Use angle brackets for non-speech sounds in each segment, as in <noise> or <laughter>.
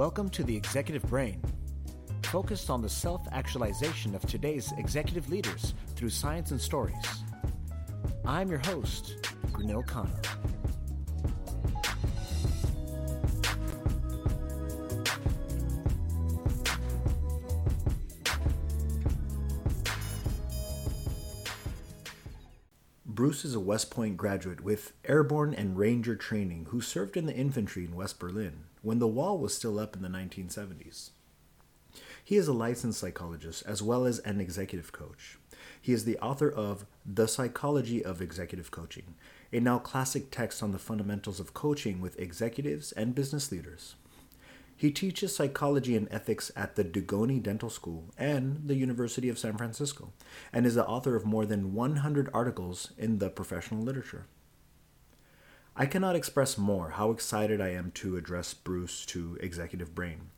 Welcome to the Executive Brain, focused on the self actualization of today's executive leaders through science and stories. I'm your host, Granil Khanna. Bruce is a West Point graduate with airborne and ranger training who served in the infantry in West Berlin when the wall was still up in the 1970s. He is a licensed psychologist as well as an executive coach. He is the author of The Psychology of Executive Coaching, a now classic text on the fundamentals of coaching with executives and business leaders. He teaches psychology and ethics at the Dugoni Dental School and the University of San Francisco, and is the author of more than 100 articles in the professional literature. I cannot express more how excited I am to address Bruce to Executive Brain.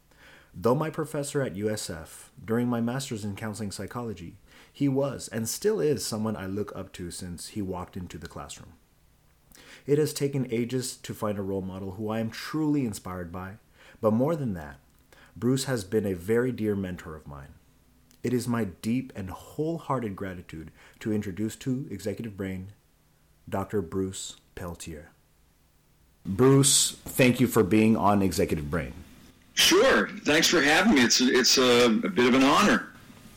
Though my professor at USF, during my master's in counseling psychology, he was and still is someone I look up to since he walked into the classroom. It has taken ages to find a role model who I am truly inspired by but more than that, Bruce has been a very dear mentor of mine. It is my deep and wholehearted gratitude to introduce to Executive Brain Dr. Bruce Peltier. Bruce, thank you for being on Executive Brain. Sure. Thanks for having me. It's it's a, a bit of an honor.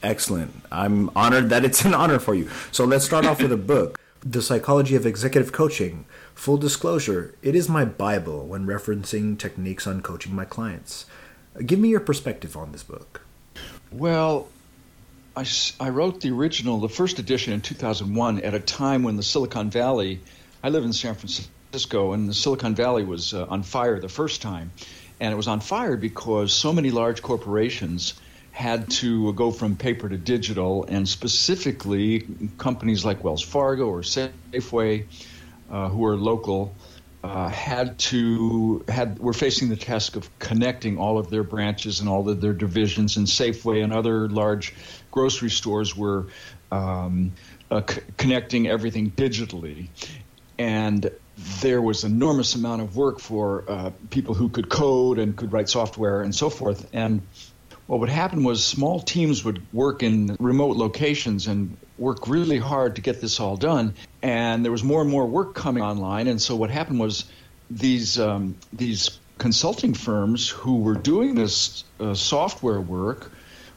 Excellent. I'm honored that it's an honor for you. So let's start off with a book, The Psychology of Executive Coaching Full disclosure, it is my Bible when referencing techniques on coaching my clients. Give me your perspective on this book. Well, I, I wrote the original, the first edition in 2001 at a time when the Silicon Valley, I live in San Francisco, and the Silicon Valley was uh, on fire the first time. And it was on fire because so many large corporations had to go from paper to digital, and specifically companies like Wells Fargo or Safeway uh, who are local uh, had to had were facing the task of connecting all of their branches and all of their divisions and Safeway and other large grocery stores were um, uh, c- connecting everything digitally, and there was enormous amount of work for uh, people who could code and could write software and so forth and what would happen was small teams would work in remote locations and work really hard to get this all done. And there was more and more work coming online. And so what happened was these um, these consulting firms who were doing this uh, software work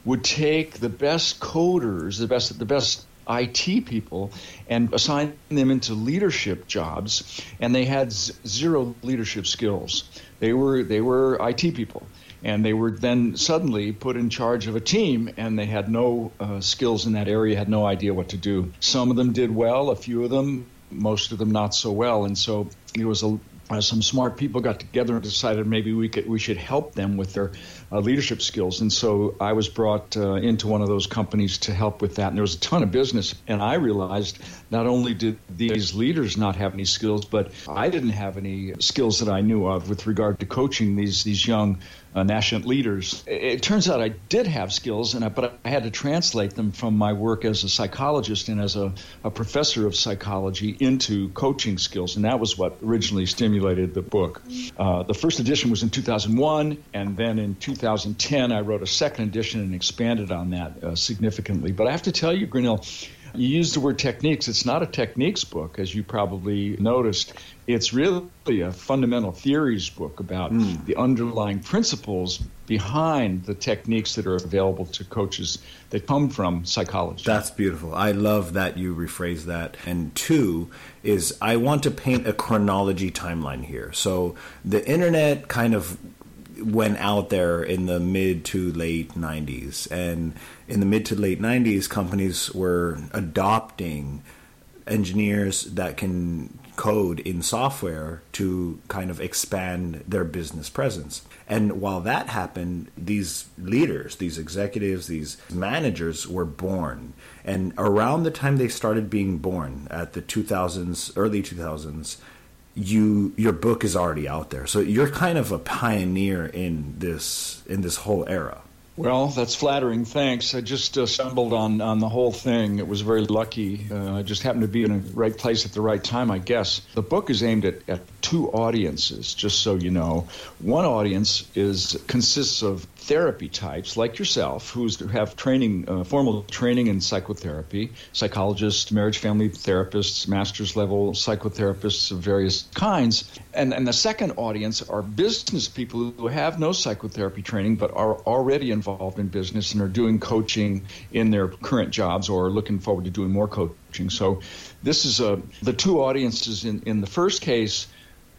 would take the best coders, the best the best IT people, and assign them into leadership jobs. And they had z- zero leadership skills. They were they were IT people and they were then suddenly put in charge of a team and they had no uh, skills in that area had no idea what to do some of them did well a few of them most of them not so well and so it was a uh, some smart people got together and decided maybe we could we should help them with their uh, leadership skills. And so I was brought uh, into one of those companies to help with that. And there was a ton of business. And I realized not only did these leaders not have any skills, but I didn't have any skills that I knew of with regard to coaching these these young uh, national leaders. It, it, turns out I did have skills, and I, but I had to translate them from my work as a psychologist and as a, a professor of psychology into coaching skills. And that was what originally stimulated the book. Uh, the first edition was in 2001, and then in 2000 2010, I wrote a second edition and expanded on that uh, significantly. But I have to tell you, Granil, you used the word techniques. It's not a techniques book, as you probably noticed. It's really a fundamental theories book about mm. the underlying principles behind the techniques that are available to coaches that come from psychology. That's beautiful. I love that you rephrase that. And two is I want to paint a chronology timeline here. So the internet kind of went out there in the mid to late 90s. And in the mid to late 90s, companies were adopting engineers that can code in software to kind of expand their business presence. And while that happened, these leaders, these executives, these managers were born. And around the time they started being born, at the 2000s, early 2000s, you your book is already out there so you're kind of a pioneer in this in this whole era Well, that's flattering. Thanks. I just uh, stumbled on, on the whole thing. It was very lucky. Uh, I just happened to be in the right place at the right time, I guess. The book is aimed at, at two audiences, just so you know. One audience is consists of therapy types like yourself who have training, uh, formal training in psychotherapy, psychologists, marriage family therapists, master's level psychotherapists of various kinds. And, and the second audience are business people who have no psychotherapy training but are already involved in business and are doing coaching in their current jobs or looking forward to doing more coaching. So this is a, the two audiences in, in the first case.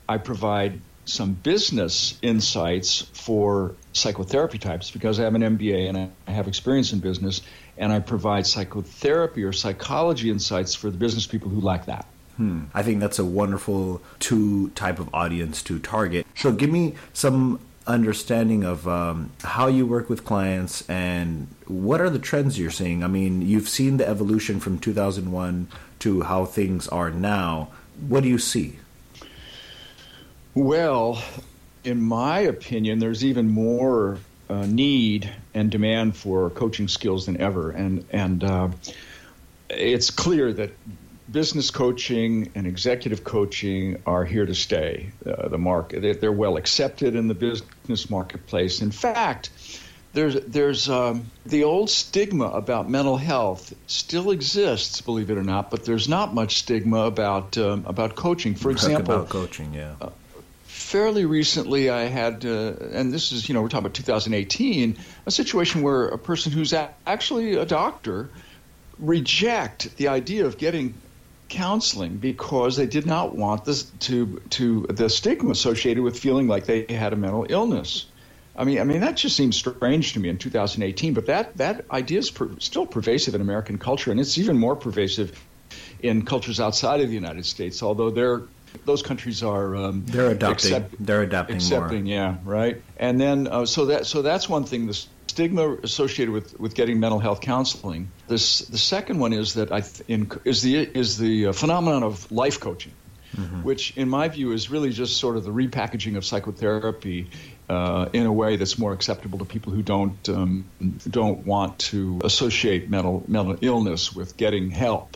I provide some business insights for psychotherapy types because I have an MBA and I have experience in business, and I provide psychotherapy or psychology insights for the business people who like that. Hmm. I think that's a wonderful two type of audience to target. So, give me some understanding of um, how you work with clients and what are the trends you're seeing. I mean, you've seen the evolution from 2001 to how things are now. What do you see? Well, in my opinion, there's even more uh, need and demand for coaching skills than ever, and and uh, it's clear that business coaching and executive coaching are here to stay. Uh, the market they're well accepted in the business marketplace. In fact. There's, there's um, the old stigma about mental health still exists, believe it or not, but there's not much stigma about um, about coaching. For example, about coaching, yeah. Uh, fairly recently, I had, uh, and this is, you know, we're talking about 2018, a situation where a person who's a- actually a doctor reject the idea of getting counseling because they did not want this to to the stigma associated with feeling like they had a mental illness. I mean, I mean that just seems strange to me in 2018. But that that idea is per, still pervasive in American culture, and it's even more pervasive in cultures outside of the United States. Although they're those countries are um, they're adopting accept, they're adapting accepting more. yeah right and then uh, so that so that's one thing the stigma associated with, with getting mental health counseling this the second one is that I th- in, is the is the uh, phenomenon of life coaching mm-hmm. which in my view is really just sort of the repackaging of psychotherapy uh, in a way that's more acceptable to people who don't um, don't want to associate mental mental illness with getting help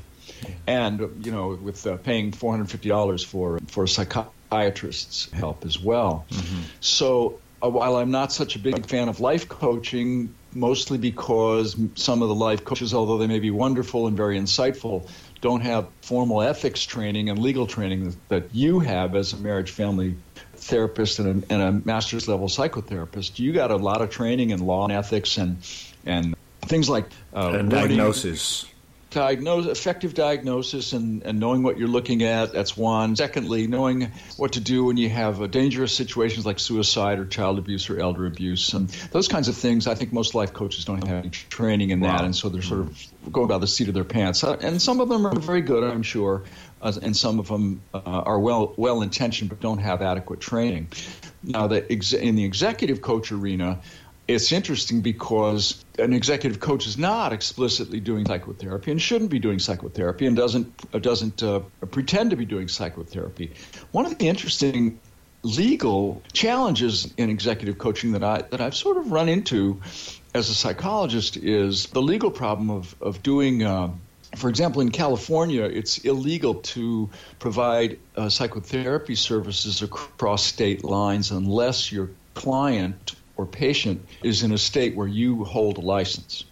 and you know with uh, paying four hundred fifty dollars for for a psychiatrist's help as well. Mm-hmm. So uh, while I'm not such a big fan of life coaching, mostly because some of the life coaches, although they may be wonderful and very insightful, don't have formal ethics training and legal training that, that you have as a marriage family therapist and a, and a master's level psychotherapist. You got a lot of training in law and ethics and and things like uh, and diagnosis diagnose effective diagnosis and, and knowing what you're looking at that's one. Secondly knowing what to do when you have dangerous situations like suicide or child abuse or elder abuse and those kinds of things. I think most life coaches don't have any training in that and so they're sort of going by the seat of their pants. Uh, and some of them are very good i'm sure and some of them uh, are well well intentioned but don't have adequate training. Now the ex- in the executive coach arena it's interesting because an executive coach is not explicitly doing psychotherapy and shouldn't be doing psychotherapy and doesn't uh, doesn't uh, pretend to be doing psychotherapy. One of the interesting legal challenges in executive coaching that I that I've sort of run into as a psychologist is the legal problem of of doing. Uh, for example, in California, it's illegal to provide uh, psychotherapy services across state lines unless your client or patient is in a state where you hold a license.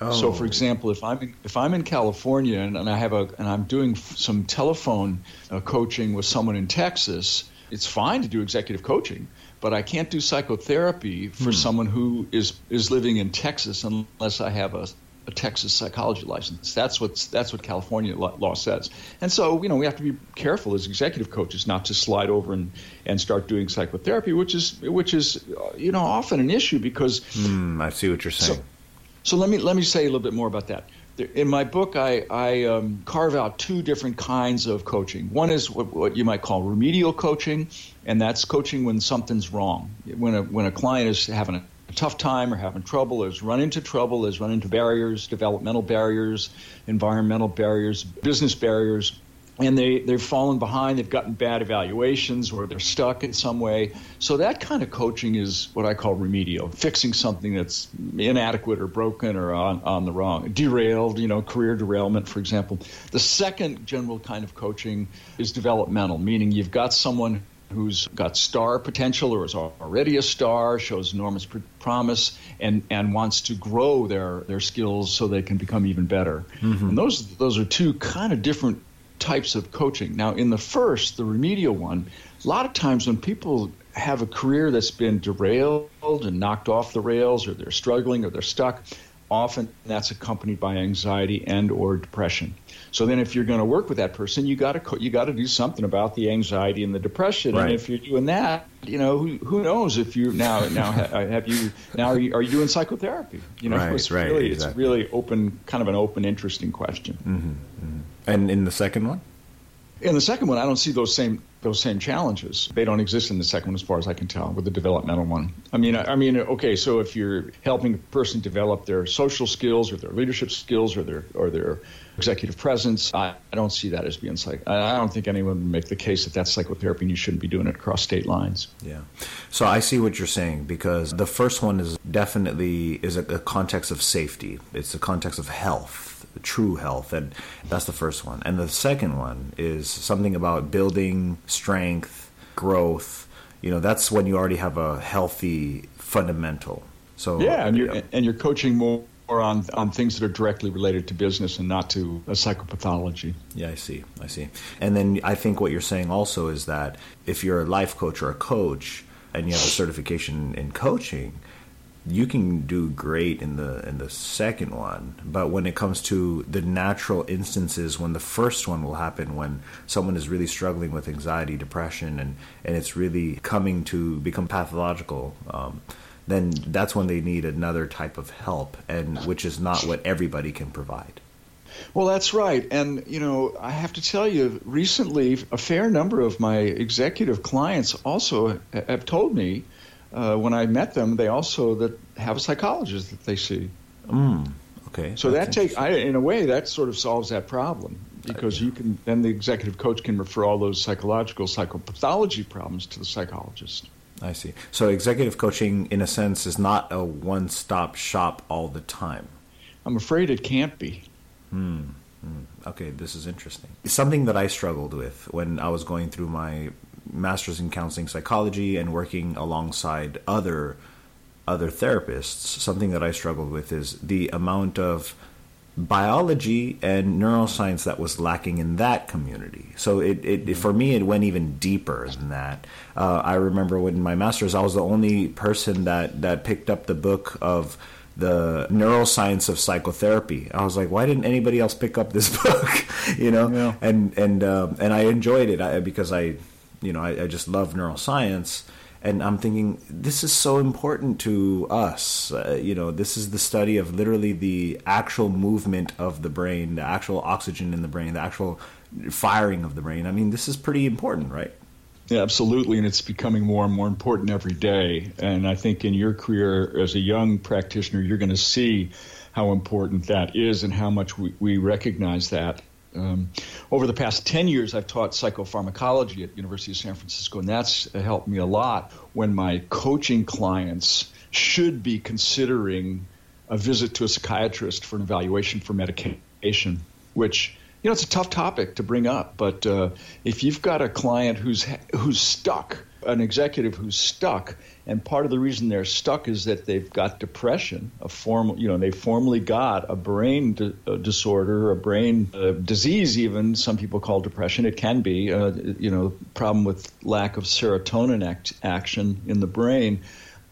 Oh. So, for example, if I'm in, if I'm in California and, and I have a and I'm doing some telephone uh, coaching with someone in Texas, it's fine to do executive coaching, but I can't do psychotherapy for hmm. someone who is is living in Texas unless I have a a Texas psychology license. That's what that's what California law says. And so, you know, we have to be careful as executive coaches not to slide over and, and start doing psychotherapy, which is which is you know often an issue because. Mm, I see what you're saying. So, so, let me let me say a little bit more about that. In my book, I, I um, carve out two different kinds of coaching. One is what, what you might call remedial coaching, and that's coaching when something's wrong. When a when a client is having a tough time or having trouble, has run into trouble, has run into barriers, developmental barriers, environmental barriers, business barriers, and they, they've fallen behind, they've gotten bad evaluations, or they're stuck in some way. So that kind of coaching is what I call remedial, fixing something that's inadequate or broken or on, on the wrong, derailed, you know, career derailment, for example. The second general kind of coaching is developmental, meaning you've got someone who's got star potential or is already a star, shows enormous pr- promise, and, and wants to grow their, their skills so they can become even better. Mm-hmm. And those those are two kind of different types of coaching. Now, in the first, the remedial one, a lot of times when people have a career that's been derailed and knocked off the rails, or they're struggling, or they're stuck, often that's accompanied by anxiety and or depression. So then, if you're going to work with that person, you got to you got to do something about the anxiety and the depression. Right. And if you're doing that, you know, who, who knows if you now now have you now are you, are you doing psychotherapy? You know, right, it's right, really exactly. it's really open, kind of an open, interesting question. Mm-hmm, mm-hmm. And in the second one, in the second one, I don't see those same those same challenges. They don't exist in the second one, as far as I can tell, with the developmental one. I mean, I, I mean, okay, so if you're helping a person develop their social skills or their leadership skills or their or their executive presence, I, I don't see that as being psych. I don't think anyone would make the case that that's psychotherapy and you shouldn't be doing it across state lines. Yeah. So I see what you're saying because the first one is definitely is a, a context of safety. It's a context of health true health and that's the first one. And the second one is something about building strength growth. You know that's when you already have a healthy fundamental. So yeah and you're and you're coaching more on on things that are directly related to business and not to a psychopathology. Yeah i see i see. And then i think what you're saying also is that if you're a life coach or a coach and you have a certification in coaching you can do great in the in the second one but when it comes to the natural instances when the first one will happen when someone is really struggling with anxiety depression and and it's really coming to become pathological um, then that's when they need another type of help and which is not what everybody can provide well, that's right. And, you know, I have to tell you, recently, a fair number of my executive clients also have told me uh, when I met them, they also that have a psychologist that they see. Mm, okay. So that take, I, in a way, that sort of solves that problem because you can then the executive coach can refer all those psychological psychopathology problems to the psychologist. I see. So executive coaching, in a sense, is not a one-stop shop all the time. I'm afraid it can't be. Hmm. Okay, this is interesting. Something that I struggled with when I was going through my master's in counseling psychology and working alongside other other therapists, something that I struggled with is the amount of biology and neuroscience that was lacking in that community. So it, it for me it went even deeper than that. Uh, I remember when my master's, I was the only person that that picked up the book of the neuroscience of psychotherapy. I was like, why didn't anybody else pick up this <laughs> book? <laughs> you know, yeah. and and um, and I enjoyed it because I, you know, I, I just love neuroscience. And I'm thinking this is so important to us. Uh, you know, this is the study of literally the actual movement of the brain, the actual oxygen in the brain, the actual firing of the brain. I mean, this is pretty important, right? Yeah, absolutely, and it's becoming more and more important every day. And I think in your career as a young practitioner, you're going to see how important that is and how much we, we recognize that. Um, over the past 10 years, I've taught psychopharmacology at University of San Francisco, and that's helped me a lot when my coaching clients should be considering a visit to a psychiatrist for an evaluation for medication, which you know, it's a tough topic to bring up, but uh, if you've got a client who's who's stuck, an executive who's stuck, and part of the reason they're stuck is that they've got depression, a form, you know, they formally got a brain di- a disorder, a brain uh, disease, even some people call depression. It can be, uh, you know, problem with lack of serotonin act- action in the brain.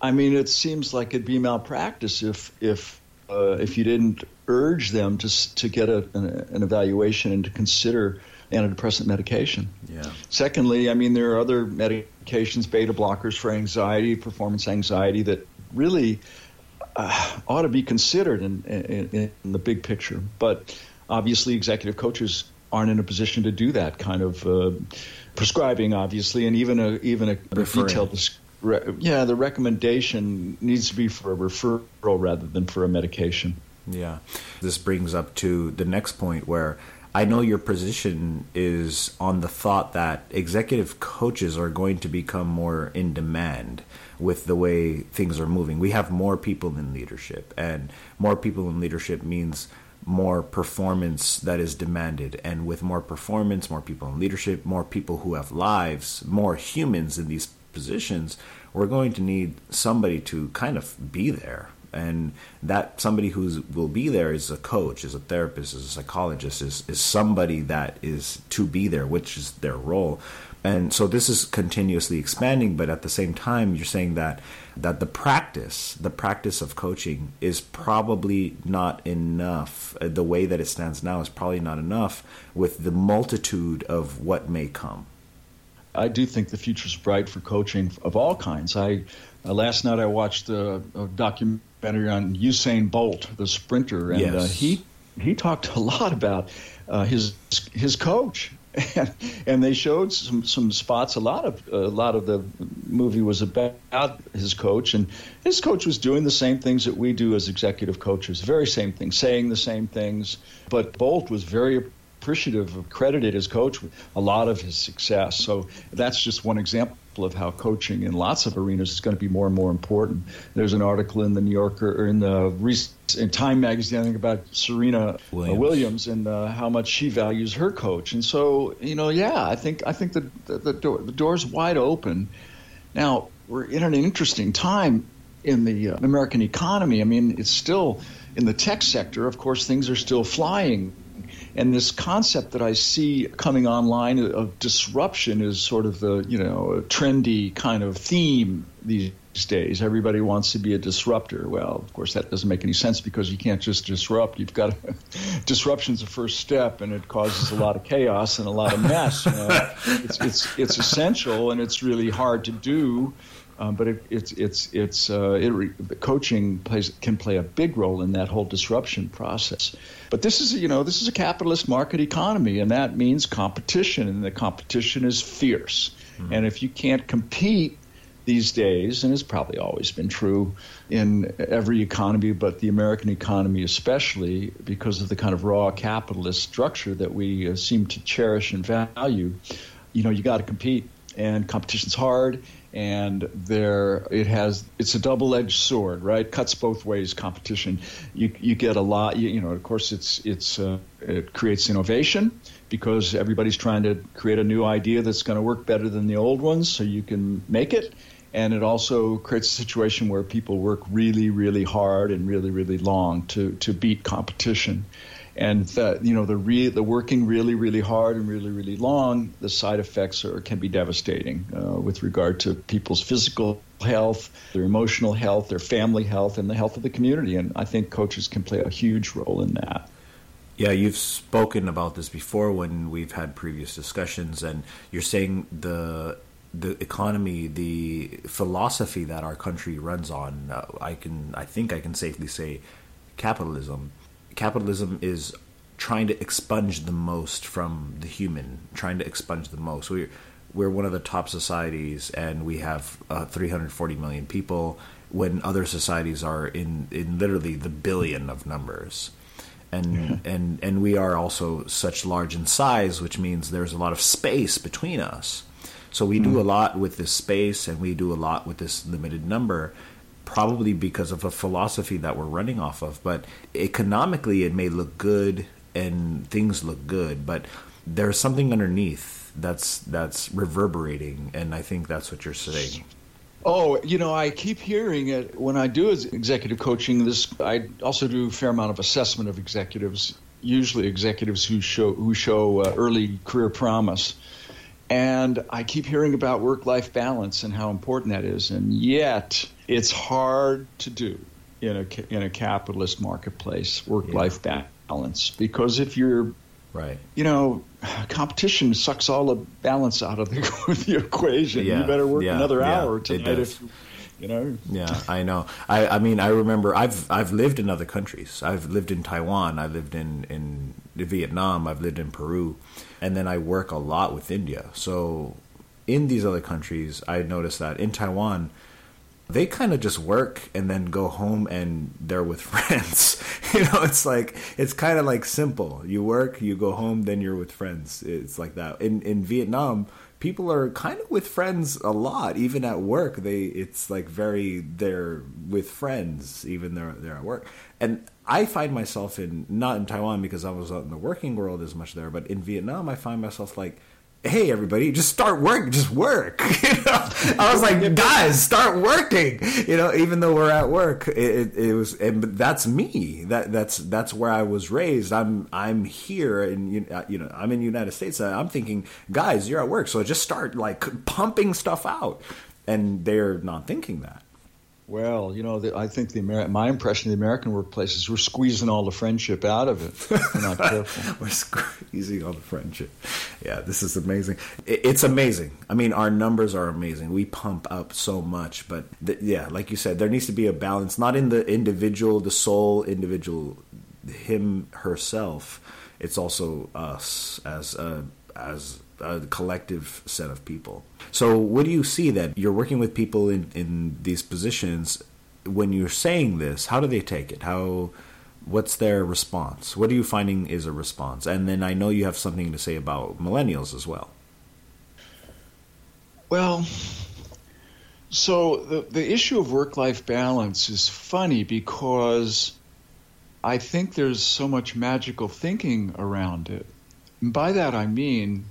I mean, it seems like it'd be malpractice if if uh, if you didn't urge them to to get a, an, an, evaluation and to consider antidepressant medication. Yeah. Secondly, I mean there are other medications, beta blockers for anxiety, performance anxiety, that really uh, ought to be considered in, in, in, the big picture. But obviously, executive coaches aren't in a position to do that kind of uh, prescribing, obviously, and even a even a Referring. detailed yeah, the recommendation needs to be for a referral rather than for a medication. Yeah. This brings up to the next point where I know your position is on the thought that executive coaches are going to become more in demand with the way things are moving. We have more people in leadership, and more people in leadership means more performance that is demanded. And with more performance, more people in leadership, more people who have lives, more humans in these positions, we're going to need somebody to kind of be there and that somebody who will be there is a coach, is a therapist, is a psychologist, is is somebody that is to be there, which is their role. And so this is continuously expanding, but at the same time, you're saying that that the practice, the practice of coaching, is probably not enough. Uh, the way that it stands now is probably not enough with the multitude of what may come. I do think the future is bright for coaching of all kinds. I uh, last night I watched a, a documentary documentary on Usain Bolt, the sprinter, and uh, yes. uh, he he talked a lot about uh, his his coach. <laughs> And, and they showed some, some spots. A lot of a lot of the movie was about his coach, and his coach was doing the same things that we do as executive coaches. Very same things, saying the same things. But Bolt was very appreciative of credited his coach with a lot of his success. So that's just one example of how coaching in lots of arenas is going to be more and more important. There's an article in the New Yorker or in the in Time magazine I think about Serena Williams, Williams and uh, how much she values her coach. And so you know, yeah, I think I think the the, the door the door's wide open. Now we're in an interesting time in the uh, American economy. I mean, it's still in the tech sector. Of course, things are still flying and this concept that I see coming online of disruption is sort of the, you know, trendy kind of theme these days. Everybody wants to be a disruptor. Well, of course, that doesn't make any sense because you can't just disrupt. You've got <laughs> disruption's the first step, and it causes a lot of chaos and a lot of mess. You know? it's, it's, it's essential, and it's really hard to do. Um, but it, it's it's it's uh, it, coaching plays can play a big role in that whole disruption process. But this is you know this is a capitalist market economy, and that means competition, and the competition is fierce. Mm-hmm. And if you can't compete these days, and it's probably always been true in every economy, but the American economy especially, because of the kind of raw capitalist structure that we uh, seem to cherish and value, you know, you got to compete, and competition's hard and there it has it's a double-edged sword right? Cuts both ways competition. You you get a lot you, you know of course it's it's uh, it creates innovation because everybody's trying to create a new idea that's going to work better than the old ones so you can make it. And it also creates a situation where people work really really hard and really really long to to beat competition and that you know the re- the working really really hard and really really long the side effects are can be devastating uh, with regard to people's physical health their emotional health their family health and the health of the community and i think coaches can play a huge role in that yeah, you've spoken about this before when we've had previous discussions, and you're saying the the economy, the philosophy that our country runs on. Uh, I can, I think, I can safely say, capitalism capitalism is trying to expunge the most from the human, trying to expunge the most. We're we're one of the top societies, and we have uh, 340 million people, when other societies are in in literally the billion of numbers. And, yeah. and and we are also such large in size, which means there's a lot of space between us. So we do hmm. a lot with this space, and we do a lot with this limited number probably because of a philosophy that we're running off of. But economically, it may look good and things look good, but there's something underneath that's that's reverberating, and I think that's what you're saying. Oh, you know, I keep hearing it when I do executive coaching. This I also do a fair amount of assessment of executives, usually executives who show who show uh, early career promise. And I keep hearing about work life balance and how important that is. And yet, it's hard to do in a, in a capitalist marketplace, work life yeah. balance. Because if you're, right, you know, competition sucks all the balance out of the, the <laughs> equation. Yeah. You better work yeah. another hour tonight if you know. Yeah, I know. I, I mean, I remember I've I've lived in other countries. I've lived in Taiwan. I lived in in Vietnam. I've lived in Peru, and then I work a lot with India. So in these other countries, I noticed that in Taiwan, they kind of just work and then go home and they're with <laughs> friends. you know, it's like it's kind of like simple. You work, you go home, then you're with friends. It's like that. In in Vietnam, people are kind of with friends a lot even at work. They it's like very they're with friends even they're they're at work. And i find myself in not in taiwan because i was out in the working world as much there but in vietnam i find myself like hey everybody just start work just work. <laughs> You know? I was like guys start working. You know even though we're at work it, it, it was and that's me. That that's that's where i was raised. I'm i'm here and uh, you know i'm in the united states. I'm thinking guys you're at work. So just start like pumping stuff out. And they're not thinking that well, you know, the, I think the Ameri- my impression of the American workplace is we're squeezing all the friendship out of it. We're not <laughs> careful. we're squeezing all the friendship. Yeah, this is amazing. It, it's amazing. I mean, our numbers are amazing. We pump up so much, but th- yeah, like you said, there needs to be a balance, not in the individual, the sole individual, him herself. It's also us as a as a collective set of people. So, what do you see that you're working with people in, in these positions? When you're saying this, how do they take it? How, what's their response? What are you finding is a response? And then I know you have something to say about millennials as well. Well, so the the issue of work life balance is funny because I think there's so much magical thinking around it. And by that I mean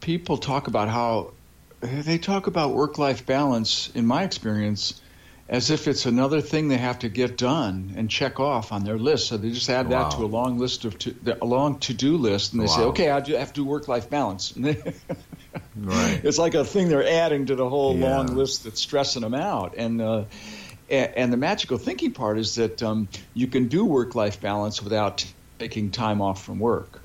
people talk about how they talk about work life balance, in my experience, as if it's another thing they have to get done and check off on their list. So they just add wow. that to a long list of to, a long to do list, and they wow. say, "Okay, I have to do work life balance." <laughs> right. It's like a thing they're adding to the whole yeah. long list that's stressing them out, and. Uh, and the magical thinking part is that um, you can do work life balance without taking time off from work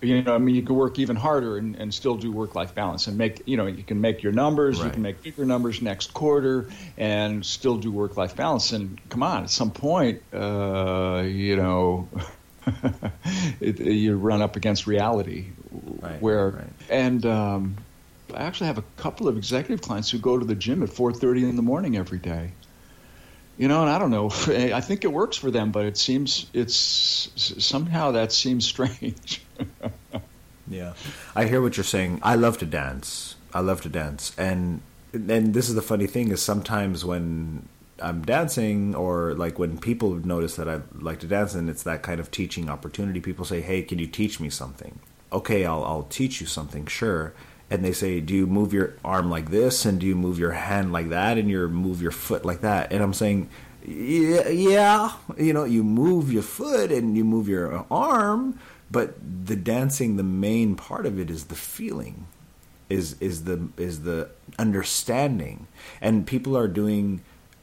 you know, I mean, you can work even harder and, and still do work life balance and make, you know, you can make your numbers, right. you can make bigger numbers next quarter and still do work life balance. And come on, at some point, uh, you know, <laughs> it, you run up against reality right, where, right. and, um, I actually have a couple of executive clients who go to the gym at 4:30 in the morning every day you know, and I don't know. <laughs> I think it works for them, but it seems it's somehow that seems strange. <laughs> yeah, I hear what you're saying. I love to dance. I love to dance, and and this is the funny thing is sometimes when I'm dancing or like when people notice that I like to dance and it's that kind of teaching opportunity, people say, "Hey, can you teach me something?" Okay, I'll I'll teach you something, sure and they say, "Do you move your arm like this, and do you move your hand like that, and you move your foot like that?" And I'm saying, "Yeah, yeah, you know, you move your foot and you move your arm, but the dancing, the main part of it is the feeling, is is the is the understanding, and people are doing."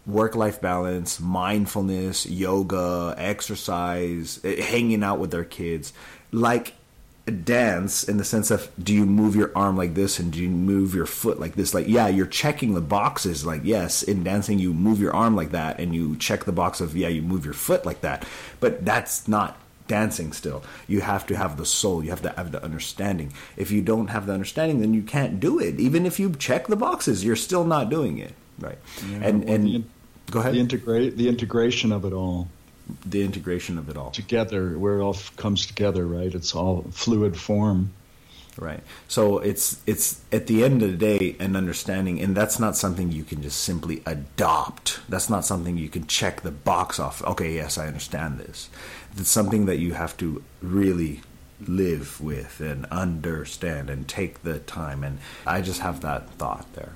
work life balance, mindfulness, yoga, exercise, hanging out with their kids like dance in the sense of do you move your arm like this and do you move your foot like this? Like yeah you're checking the boxes. Like yes in dancing you move your arm like that and you check the box of yeah you move your foot like that. But that's not dancing still. You have to have the soul. You have to have the understanding. If you don't have the understanding then you can't do it. Even if you check the boxes you're still not doing it. Right. Yeah, and and the, go ahead. the integrate the integration of it all the integration of it all together, where it all comes together, right? It's all fluid form. Right. So it's it's at the end of the day an understanding, and that's not something you can just simply adopt. That's not something you can check the box off. Okay, yes, I understand this. It's something that you have to really live with and understand and take the time. And I just have that thought there.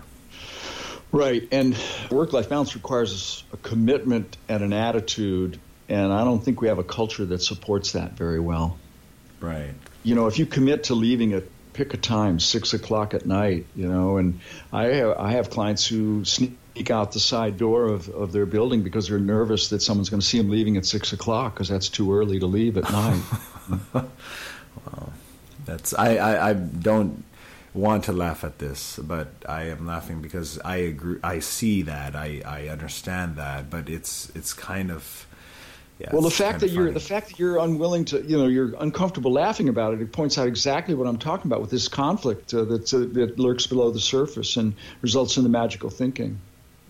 Right. And work life balance requires a commitment and an attitude and I don't think we have a culture that supports that very well. Right. You know, if you commit to leaving at pick a time, six o'clock at night, you know, and I have, I have clients who sneak out the side door of, of their building because they're nervous that someone's going to see them leaving at six o'clock because that's too early to leave at night. <laughs> well, that's I, I, I don't want to laugh at this, but I am laughing because I agree. I see that. I, I understand that, but it's it's kind of yeah, well, the fact that you're the fact that you're unwilling to, you know, you're uncomfortable laughing about it. It points out exactly what I'm talking about with this conflict uh, that uh, that lurks below the surface and results in the magical thinking.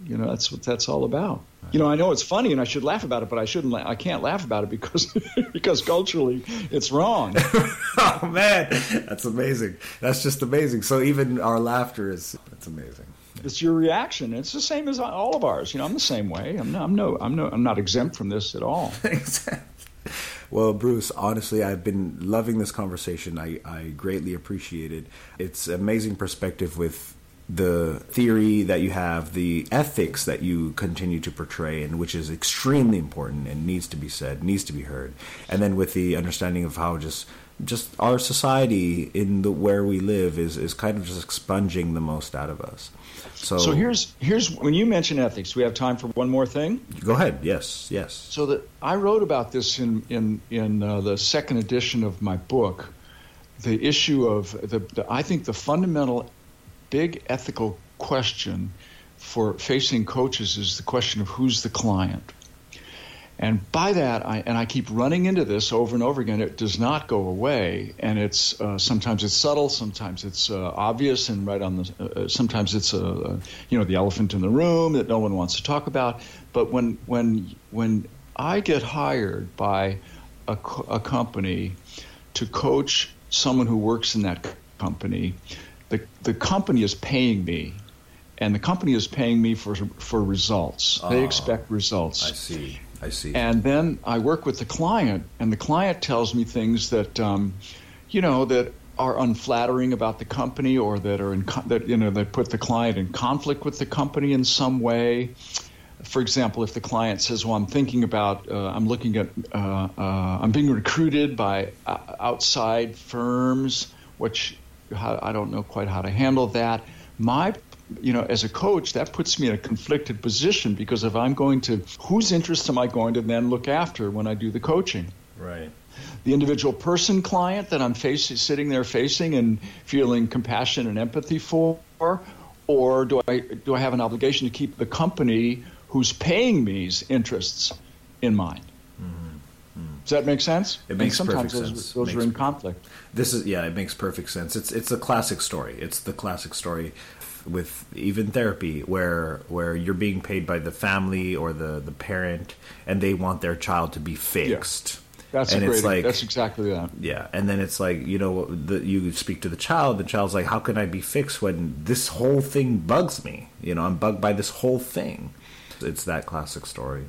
You know, that's what that's all about. You know, I know it's funny and I should laugh about it, but I shouldn't. La- I can't laugh about it because <laughs> because culturally it's wrong. <laughs> oh man, that's amazing. That's just amazing. So even our laughter is that's amazing. It's your reaction. It's the same as all of ours. You know, I'm the same way. I'm no, I'm no, I'm no, I'm not exempt from this at all. <laughs> Well, Bruce, honestly, I've been loving this conversation. I, I greatly appreciate it. It's amazing perspective with the theory that you have, the ethics that you continue to portray, and which is extremely important and needs to be said, needs to be heard, and then with the understanding of how just just our society in the where we live is is kind of just expunging the most out of us. So, so here's here's when you mention ethics, we have time for one more thing. Go ahead. Yes, yes. So that I wrote about this in in in uh, the second edition of my book, the issue of the, the I think the fundamental big ethical question for facing coaches is the question of who's the client. And by that, I, and I keep running into this over and over again. It does not go away, and it's uh, sometimes it's subtle, sometimes it's uh, obvious, and right on the. Uh, uh sometimes it's a, uh, you know the elephant in the room that no one wants to talk about. But when when when I get hired by a, a company to coach someone who works in that company, the the company is paying me and the company is paying me for for results. They ah, expect results. I see. I see. And then I work with the client, and the client tells me things that, um, you know, that are unflattering about the company, or that are in that you know that put the client in conflict with the company in some way. For example, if the client says, "Well, I'm thinking about, uh, I'm looking at, uh, uh, I'm being recruited by uh, outside firms, which I don't know quite how to handle that." My you know, as a coach, that puts me in a conflicted position because if I'm going to, whose interests am I going to then look after when I do the coaching? Right. The individual person client that I'm facing, sitting there facing and feeling compassion and empathy for, or do I do I have an obligation to keep the company who's paying me's interests in mind? Mm-hmm. Mm-hmm. Does that make sense? It makes and sometimes perfect those, sense. those are in conflict. This is yeah, it makes perfect sense. It's it's a classic story. It's the classic story with even therapy where where you're being paid by the family or the the parent and they want their child to be fixed. Yeah. That's and it's like that's exactly that. Yeah, and then it's like you know the, you speak to the child. The child's like, "How can I be fixed when this whole thing bugs me? You know, I'm bugged by this whole thing." It's that classic story.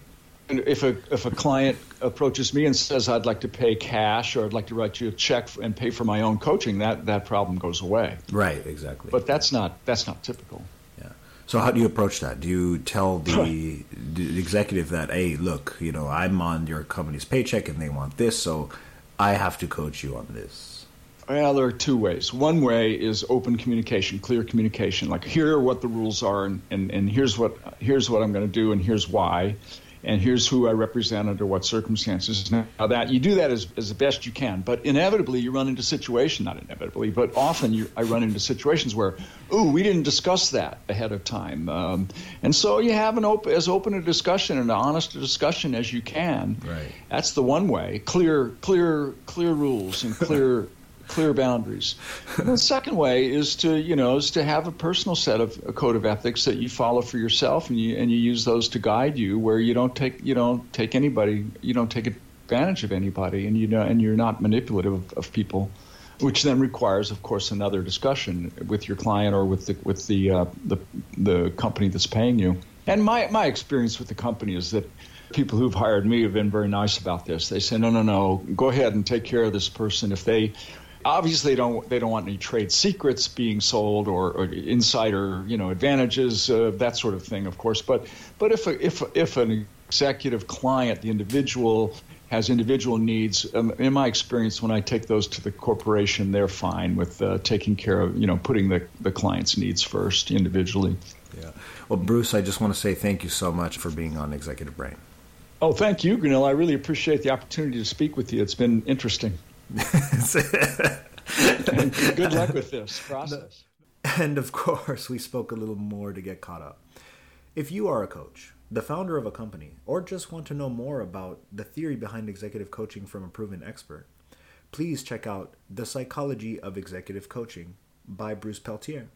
If a if a client approaches me and says I'd like to pay cash or I'd like to write you a check and pay for my own coaching, that that problem goes away. Right, exactly. But that's not that's not typical. Yeah. So how do you approach that? Do you tell the, the executive that, hey, look, you know, I'm on your company's paycheck and they want this, so I have to coach you on this? Well, there are two ways. One way is open communication, clear communication. Like here are what the rules are, and, and, and here's what here's what I'm going to do, and here's why and here's who I represent under what circumstances. Now that you do that as, as best you can, but inevitably you run into situations, not inevitably, but often you, I run into situations where, ooh, we didn't discuss that ahead of time. Um, and so you have an open, as open a discussion and an honest discussion as you can. Right. That's the one way. Clear, clear, clear rules and clear clear boundaries. The second way is to, you know, is to have a personal set of a code of ethics that you follow for yourself, and you and you use those to guide you, where you don't take you don't take anybody, you don't take advantage of anybody, and you know, and you're not manipulative of, of people, which then requires, of course, another discussion with your client or with the with the uh, the the company that's paying you. And my my experience with the company is that people who've hired me have been very nice about this. They say, no, no, no, go ahead and take care of this person. If they obviously they don't they don't want any trade secrets being sold or, or insider you know advantages uh, that sort of thing of course but but if a, if if an executive client the individual has individual needs um, in my experience when I take those to the corporation they're fine with uh, taking care of you know putting the the client's needs first individually yeah well Bruce I just want to say thank you so much for being on Executive Brain Oh, thank you, Gurnil. I really appreciate the opportunity to speak with you. It's been interesting. <laughs> good luck with this process. And of course, we spoke a little more to get caught up. If you are a coach, the founder of a company, or just want to know more about the theory behind executive coaching from a proven expert, please check out The Psychology of Executive Coaching by Bruce Peltier.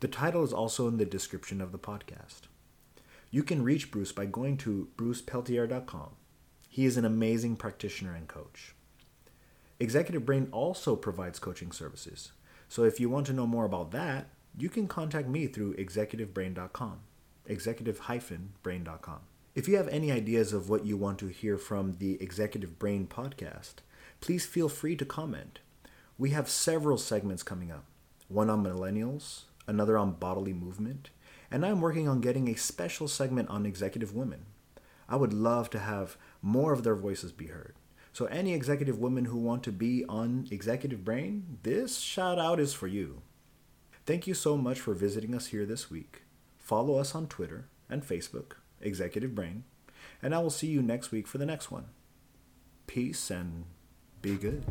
The title is also in the description of the podcast. You can reach Bruce by going to brucepeltier.com. He is an amazing practitioner and coach. Executive Brain also provides coaching services. So if you want to know more about that, you can contact me through executivebrain.com, executive-brain.com. If you have any ideas of what you want to hear from the Executive Brain podcast, please feel free to comment. We have several segments coming up one on millennials, another on bodily movement, and I'm working on getting a special segment on executive women. I would love to have more of their voices be heard. So, any executive women who want to be on Executive Brain, this shout out is for you. Thank you so much for visiting us here this week. Follow us on Twitter and Facebook, Executive Brain, and I will see you next week for the next one. Peace and be good.